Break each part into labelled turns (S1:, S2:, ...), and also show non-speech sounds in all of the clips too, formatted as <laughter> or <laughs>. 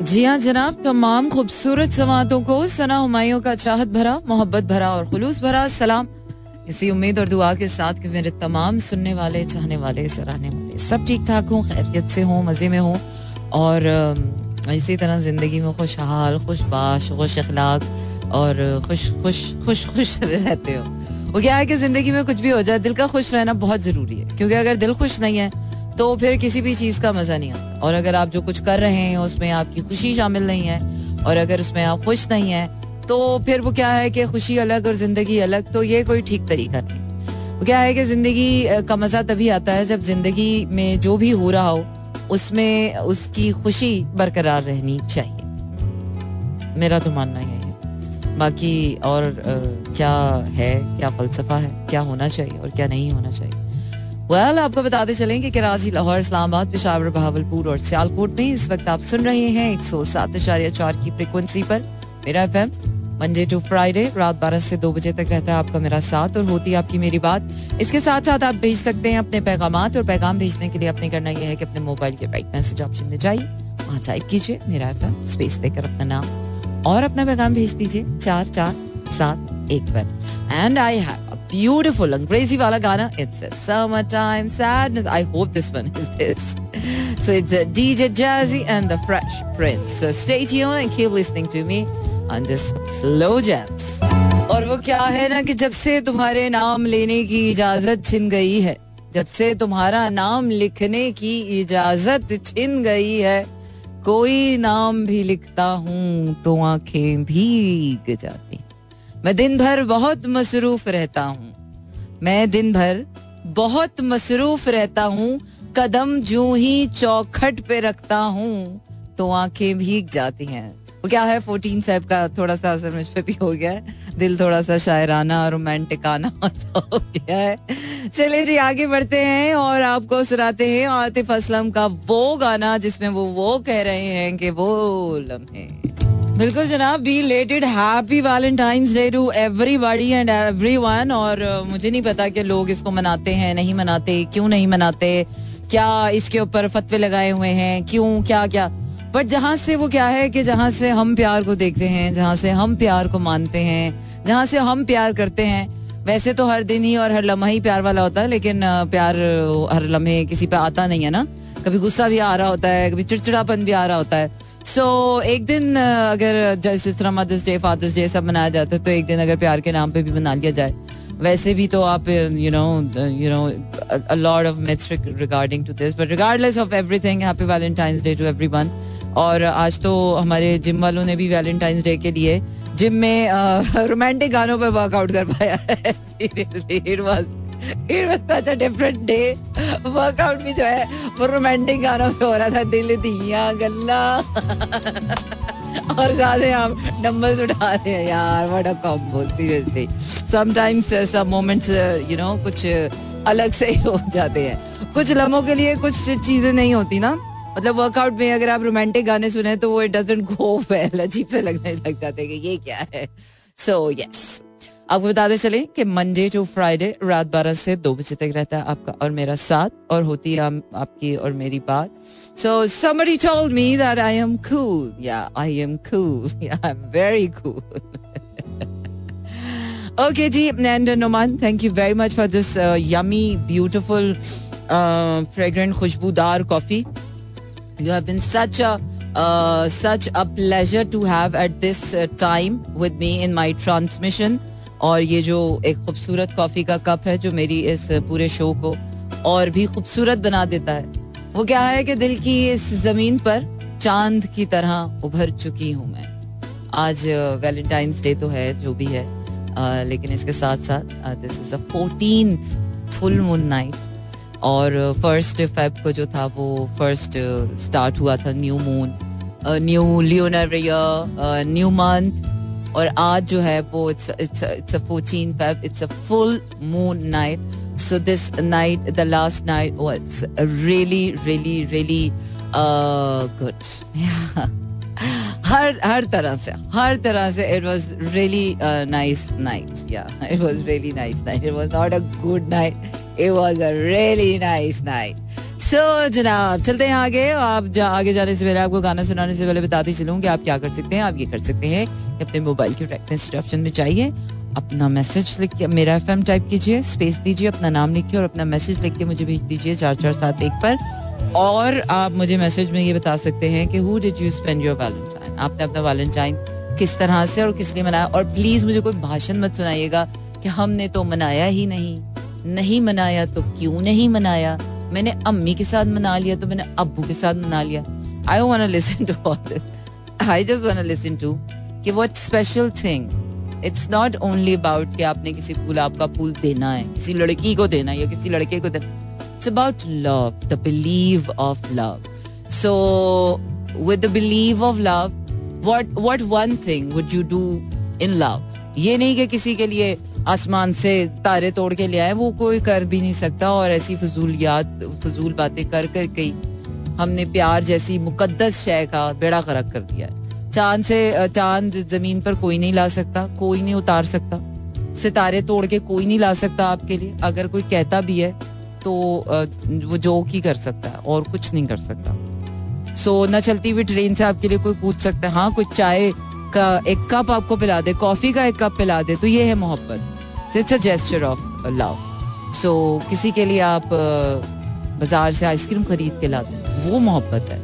S1: जी हाँ जनाब, तमाम खूबसूरत समातों को सना हमायों का चाहत भरा, मोहब्बत भरा और खुलूस भरा सलाम। इसी उम्मीद और दुआ के साथ कि मेरे तमाम सुनने वाले, चाहने वाले, सराहने वाले सब ठीक ठाक हों, खैरियत से हों, मज़े में हों और इसी तरह ज़िंदगी में खुशहाल, खुशबाश खुश अखलाक और खुश खुश खुश खुश रहते हो। वो क्या है कि ज़िंदगी में कुछ भी हो जाए, दिल का खुश रहना बहुत ज़रूरी है, क्योंकि अगर दिल खुश नहीं है तो फिर किसी भी चीज़ का मज़ा नहीं आता। और अगर आप जो कुछ कर रहे हैं, उसमें आपकी खुशी शामिल नहीं है, और अगर उसमें आप खुश नहीं है तो फिर वो क्या है कि खुशी अलग और ज़िंदगी अलग तो ये कोई ठीक तरीका नहीं। वो क्या है कि ज़िंदगी का मज़ा तभी आता है जब ज़िंदगी में जो भी हो रहा हो, उसमें उसकी खुशी बरकरार रहनी चाहिए। मेरा तो मानना है। बाकी और क्या है, क्या फलसफा है, क्या होना चाहिए और क्या नहीं होना चाहिए? वेल आपको बताते चलें कि कराची लाहौर, इस्लामाबाद, पिशावर, बहावलपुर और सियालकोट में इस वक्त आप सुन रहे हैं एक सौ सात चार की फ्रिक्वेंसी पर मेरा एफ़ मंडे टू फ्राइडे रात बारह से दो बजे तक रहता है आपका मेरा साथ और होती है आपकी मेरी बात। इसके साथ साथ आप भेज सकते हैं अपने पैगाम और पैगाम भेजने के लिए अपने करना यह है कि अपने मोबाइल के राइट मैसेज ऑप्शन में जाइए। वहाँ टाइप कीजिए मेरा एफएम स्पेस देकर अपना नाम और अपना पैगाम भेज दीजिए। चार चार सात एक पर। And I have beautiful Angrezi wala Gana. It's a summertime sadness. I hope this one is this. So it's a DJ Jazzy and the Fresh Prince. So stay tuned and keep listening to me on this slow jams. और वो क्या है ना कि जब से तुम्हारे नाम लेने की इजाज़त छिन गई है जब से तुम्हारा नाम लिखने की इजाज़त छिन गई है कोई नाम भी लिखता हूँ तो आँखें भीग जाती मैं दिन भर बहुत मसरूफ रहता हूँ। मैं दिन भर बहुत मसरूफ रहता हूँ, कदम जू ही चौखट पे रखता हूँ तो आँखें भीग जाती हैं। वो क्या है फोर्टीन फेब का थोड़ा सा असर मुझ पे भी हो गया है। दिल थोड़ा <laughs> सा शायराना रोमांटिक आना हो गया है। चले जी, आगे बढ़ते हैं और आपको सुनाते हैं आतिफ असलम का वो गाना जिसमें वो वो कह रहे हैं कि वो लम्हे। बिल्कुल जनाब belated happy Valentine's Day to everybody and everyone और मुझे नहीं पता कि लोग इसको मनाते हैं, नहीं मनाते, क्यों नहीं मनाते, क्या इसके ऊपर फतवे लगाए हुए हैं, क्यों, क्या क्या। बट जहाँ से वो क्या है कि जहाँ से हम प्यार को देखते हैं, जहाँ से हम प्यार को मानते हैं, जहाँ से हम प्यार करते हैं, वैसे तो हर दिन ही और हर लम्हा ही प्यार वाला होता है, लेकिन प्यार हर लम्हे किसी पे आता नहीं है ना। कभी गुस्सा भी आ रहा होता है, कभी चिड़चिड़ापन भी आ रहा होता है। सो so, एक दिन अगर जैसे तरह मदर्स डे फादर्स डे सब मनाया जाता है तो एक दिन अगर प्यार के नाम पे भी मना लिया जाए वैसे भी तो आप you know you know a lot of myths regarding to this but regardless of everything happy Valentine's Day to everyone और आज तो हमारे जिम वालों ने भी वैलेंटाइंस डे के लिए जिम में रोमांटिक <laughs> गानों पर वर्कआउट कर पाया है <laughs> डिफरेंट डे वर्कआउट भी जो है वो रोमांटिक गानों में हो रहा था दिल दिया गल्ला। और साथ ही आप डंबल्स उठा रहे हैं यार what a combo seriously sometimes some moments you know कुछ अलग से हो जाते हैं। कुछ लम्हों के लिए कुछ चीज़ें नहीं होती ना। मतलब वर्कआउट में अगर आप रोमांटिक गाने सुने तो वो इट डजंट गो वेल अजीब से लगने लग जाते हैं कि ये क्या है। So so, yes yes. आपको बताते चले कि मंडे टू फ्राइडे रात बारह से दो बजे तक रहता है आपका और मेरा साथ और होती है आपकी और मेरी बात। So Sami told me that I am cool या आई एम कूल या very cool okay ji and Noman thank you very much for this yummy beautiful fragrant खुशबूदार coffee you have been such a such a pleasure to have at this time with me in my transmission और ये जो एक खूबसूरत coffee का cup है जो मेरी इस पूरे शो को और भी खूबसूरत बना देता है वो क्या है कि दिल की इस ज़मीन पर चाँद की तरह उभर चुकी हूँ मैं। आज वैलेंटाइंस डे तो है जो भी है आ, लेकिन इसके साथ साथ this is a full moon night और फ़र्स्ट फेब को जो था वो फ़र्स्ट स्टार्ट हुआ था new moon new lunar new month और आज जो है वो it's it's it's 14 Feb it's a full moon night so this night the last night really really really good हर हर तरह से, हर तरह से it was really nice night या it was really nice night it was not a good night it was a really nice night so जनाब चलते हैं आगे। आप जा, आगे जाने से पहले आपको गाना सुनाने से पहले बताती चलूँ कि आप क्या कर सकते हैं। आप ये कर सकते हैं कि अपने मोबाइल के मैसेज ऑप्शन में चाहिए अपना मैसेज लिख के मेरा एफएम टाइप कीजिए स्पेस दीजिए अपना नाम लिखिए और अपना मैसेज लिख के मुझे भेज दीजिए चार चार सात एक पर। और आप मुझे मैसेज में ये बता सकते हैं कि who did you spend your Valentine आपने अपना वैलेंटाइन किस तरह से और किस लिए मनाया? और प्लीज़ मुझे कोई भाषण मत सुनाइएगा कि हमने तो मनाया ही नहीं। नहीं मनाया तो क्यों नहीं मनाया? मैंने अम्मी के साथ मना लिया तो मैंने अबू के साथ मना लिया। I want listen to all this I just want listen to कि what special thing it's not only about कि आपने किसी को गुलाब का फूल देना है, किसी लड़की को देना है या किसी लड़के को देना it's about love the believe of love so with the believe of love what what one thing would you do in love ये नहीं कि किसी के लिए आसमान से तारे तोड़ के ले आए वो कोई कर भी नहीं सकता और ऐसी फजूल याद फजूल बातें कर कर कई हमने प्यार जैसी मुकद्दस शय का बेड़ा खरक कर दिया है। चाँद से चाँद ज़मीन पर कोई नहीं ला सकता कोई नहीं उतार सकता। सितारे तोड़ के कोई नहीं ला सकता आपके लिए। अगर कोई कहता भी है तो वो जोक ही कर सकता है और कुछ नहीं कर सकता। सो so, न चलती हुई ट्रेन से आपके लिए कोई पूछ सकता है हाँ कोई चाय का, एक कप आपको पिला दे कॉफ़ी का एक कप पिला दे तो ये है मोहब्बत। It's a gesture of love so किसी के लिए आप बाज़ार से आइसक्रीम खरीद के लाते हैं, वो मोहब्बत है।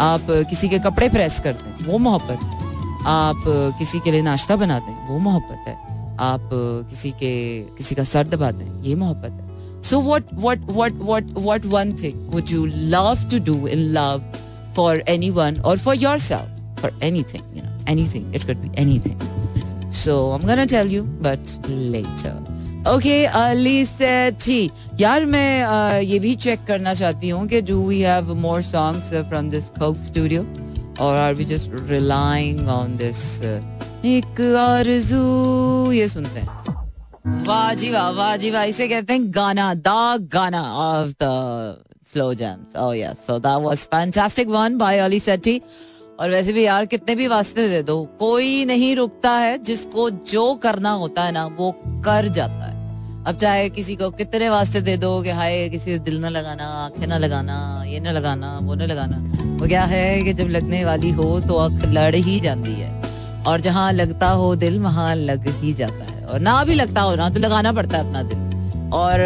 S1: आप किसी के कपड़े प्रेस करते हैं, वो मोहब्बत है। आप किसी के लिए नाश्ता बनाते हैं, वो मोहब्बत है। आप किसी के, किसी का सर दबाते हैं, ये मोहब्बत है। So what what what what what one thing would you love to do in love for anyone और for yourself for anything anything. It could be anything. So I'm gonna tell you, but later. Okay, Ali said थी यार मैं uh, ये भी check करना चाहती हूँ कि do we have more songs uh, from this Coke studio or are we just relying on this uh, एक आरज़ू ये सुनते हैं वाह जी वाह वाह जी वाह इसे कहते हैं गाना द गाना of the slow jams oh yes so that was fantastic one by Ali Sethi और वैसे भी यार, कितने भी वास्ते दे दो, कोई नहीं रुकता है, जिसको जो करना होता है ना, वो कर जाता है। अब चाहे किसी को कितने वास्ते दे दो कि हाय, किसी दिल ना लगाना, आँखें ना लगाना, ये ना लगाना, वो ना लगाना। वो क्या है कि जब लगने वाली हो तो आँख लड़ ही जाती है। और जहाँ लगता हो दिल, वहाँ लग ही जाता है। और ना भी लगता हो ना तो लगाना पड़ता है अपना दिल। और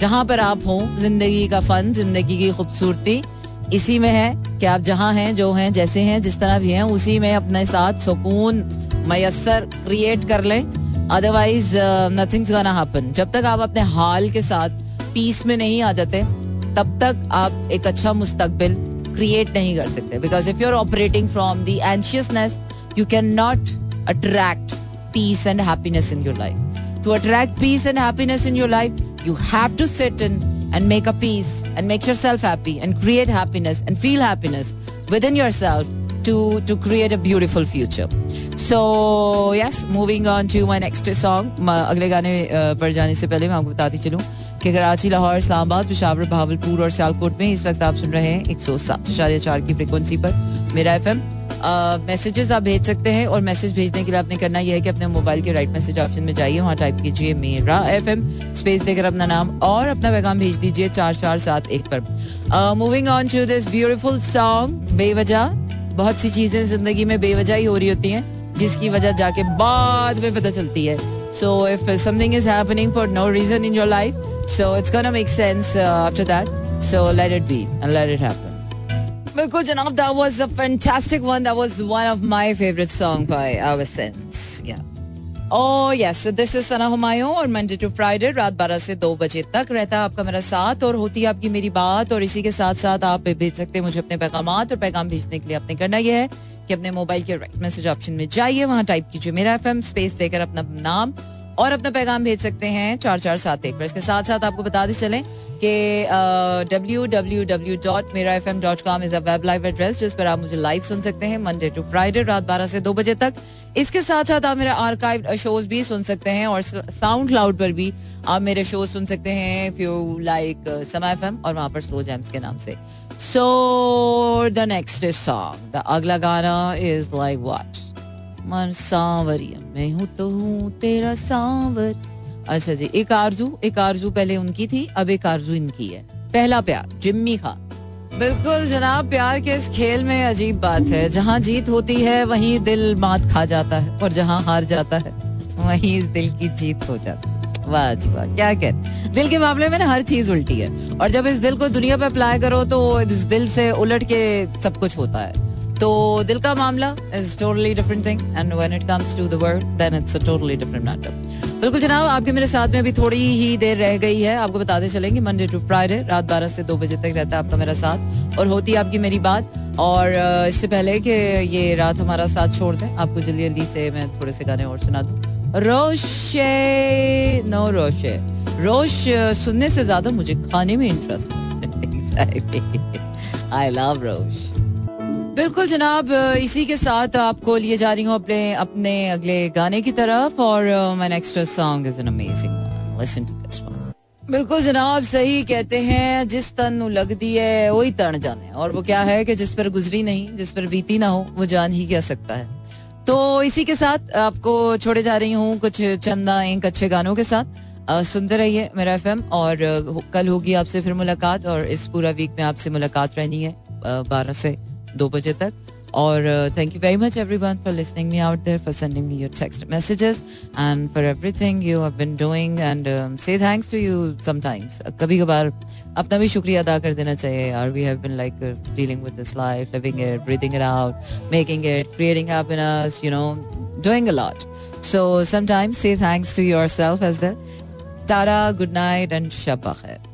S1: जहाँ पर आप हो, ज़िंदगी का फन, ज़िंदगी की खूबसूरती इसी में है कि आप जहाँ हैं, जो हैं, जैसे हैं, जिस तरह भी हैं, उसी में अपने साथ सुकून मैसर क्रिएट कर लें। अदरवाइज़ नथिंग्स गोना हैपन जब तक आप अपने हाल के साथ पीस में नहीं आ जाते, तब तक आप एक अच्छा मुस्तकबिल क्रिएट नहीं कर सकते। Because if you are operating from the anxiousness you can not attract peace and happiness in your life to attract peace and happiness in your life you have to sit in and make a peace and make yourself happy and create happiness and feel happiness within yourself to to create a beautiful future. So yes, moving on to my next song. अगले गाने पर जाने से पहले मैं आपको बताती चलूँ कि कराची लाहौर इस्लामाबाद पिशावर भावलपुर और सियालकोट में इस वक्त आप सुन रहे हैं एक सौ सात चार की फ्रिक्वेंसी पर मेरा एफ़एम मैसेजेस आप भेज सकते हैं और मैसेज भेजने के लिए आपने करना यह है कि अपने मोबाइल के राइट मैसेज ऑप्शन में जाइए, वहाँ टाइप कीजिए मेरा एफ़ एम स्पेस देकर अपना नाम और अपना पैगाम भेज दीजिए चार चार सात एक पर। Moving on to this beautiful song Bewajah, बहुत सी चीज़ें ज़िंदगी में बेवजह ही हो रही होती हैं, जिसकी वजह जाके बाद में पता चलती है। So if something is happening for no reason in your life so it's gonna make sense after that so let it be and let it happen बिल्कुल जनाब that was a fantastic one that was one of my favourite song by our sense या Oh yes, this is Sana Humayun और Monday to Friday रात बारह से दो बजे तक रहता है आपका मेरा साथ और होती है आपकी मेरी बात और इसी के साथ साथ आप भेज सकते हैं मुझे अपने पैगाम और पैगाम भेजने के लिए आपने करना यह है कि अपने मोबाइल के राइट मैसेज ऑप्शन में जाइए वहाँ टाइप कीजिए मेरा एफएम स्पेस देकर अपना नाम और अपना पैगाम भेज सकते हैं चार चार सात एक पर। इसके साथ साथ आपको बताते चलें कि W W W dot Mera F M dot com is a web live address जिस पर आप मुझे लाइव सुन सकते हैं मंडे टू फ्राइडे रात बारह से दो बजे तक। इसके साथ साथ आप मेरा आर्काइव शोज़ भी सुन सकते हैं और साउंड क्लाउड पर भी आप मेरे शो सुन सकते हैं if you like Samaa F और वहाँ पर स्लो जैम्स के नाम से। So the next song the अगला गाना इज़ लाइक वॉट मन सांवरिया मैं हूँ तो हूँ तेरा सांवर। अच्छा जी, एक आरज़ू एक आरज़ू पहले उनकी थी, अब एक आरज़ू इनकी है। पहला प्यार, जिम्मी खान बिल्कुल जनाब, प्यार के इस खेल में अजीब बात है। जहाँ जीत होती है, वहीं दिल मात खा जाता है, और जहाँ हार जाता है, वहीं इस दिल की जीत हो जाती है। वाह जी वाह, क्या कह दिल के मामले में ना हर चीज़ उल्टी है, और जब इस दिल को दुनिया पे अप्लाई करो तो इस दिल से उलट के सब कुछ होता है। तो दिल का मामला is totally different thing and when it comes to the world then it's a totally different matter बिल्कुल जनाब, आपके मेरे साथ में अभी थोड़ी ही देर रह गई है। आपको बताते चलेंगे मंडे टू फ्राइडे रात बारह से दो बजे तक रहता है आपका मेरा साथ, और होती है आपकी मेरी बात। और इससे पहले कि ये रात हमारा साथ छोड़ दें, आपको जल्दी जल्दी से मैं थोड़े से गाने और सुना दूँ। रोशे नो रोशे। रोश सुनने से ज़्यादा मुझे खाने में इंटरेस्ट आई लव रोश बिल्कुल जनाब इसी के साथ आपको लिए जा रही हूँ अपने अपने अगले गाने की तरफ़ और my next song is an amazing listen to this बिल्कुल जनाब, सही कहते हैं, जिस तन लग दी है, वही तन जाने। और वो क्या है कि जिस पर गुजरी नहीं, जिस पर बीती ना हो, वो जान ही कह सकता है। तो इसी के साथ आपको छोड़े जा रही हूँ कुछ चंदा एक अच्छे गानों के साथ। सुनते रहिए मेरा एफएम और कल होगी आपसे फिर मुलाकात और इस पूरा वीक में आपसे मुलाकात रहनी है बारह से। दो बजे तक। और thank you very much everyone for listening me out there for sending me your text messages and for everything you have been doing and say thanks to you sometimes कभी कभार अपना भी शुक्रिया अदा कर देना चाहिए यार। We have been like dealing with this life living it breathing it out making it creating happiness you know doing a lot so sometimes say thanks to yourself as well tata good night and शब खैर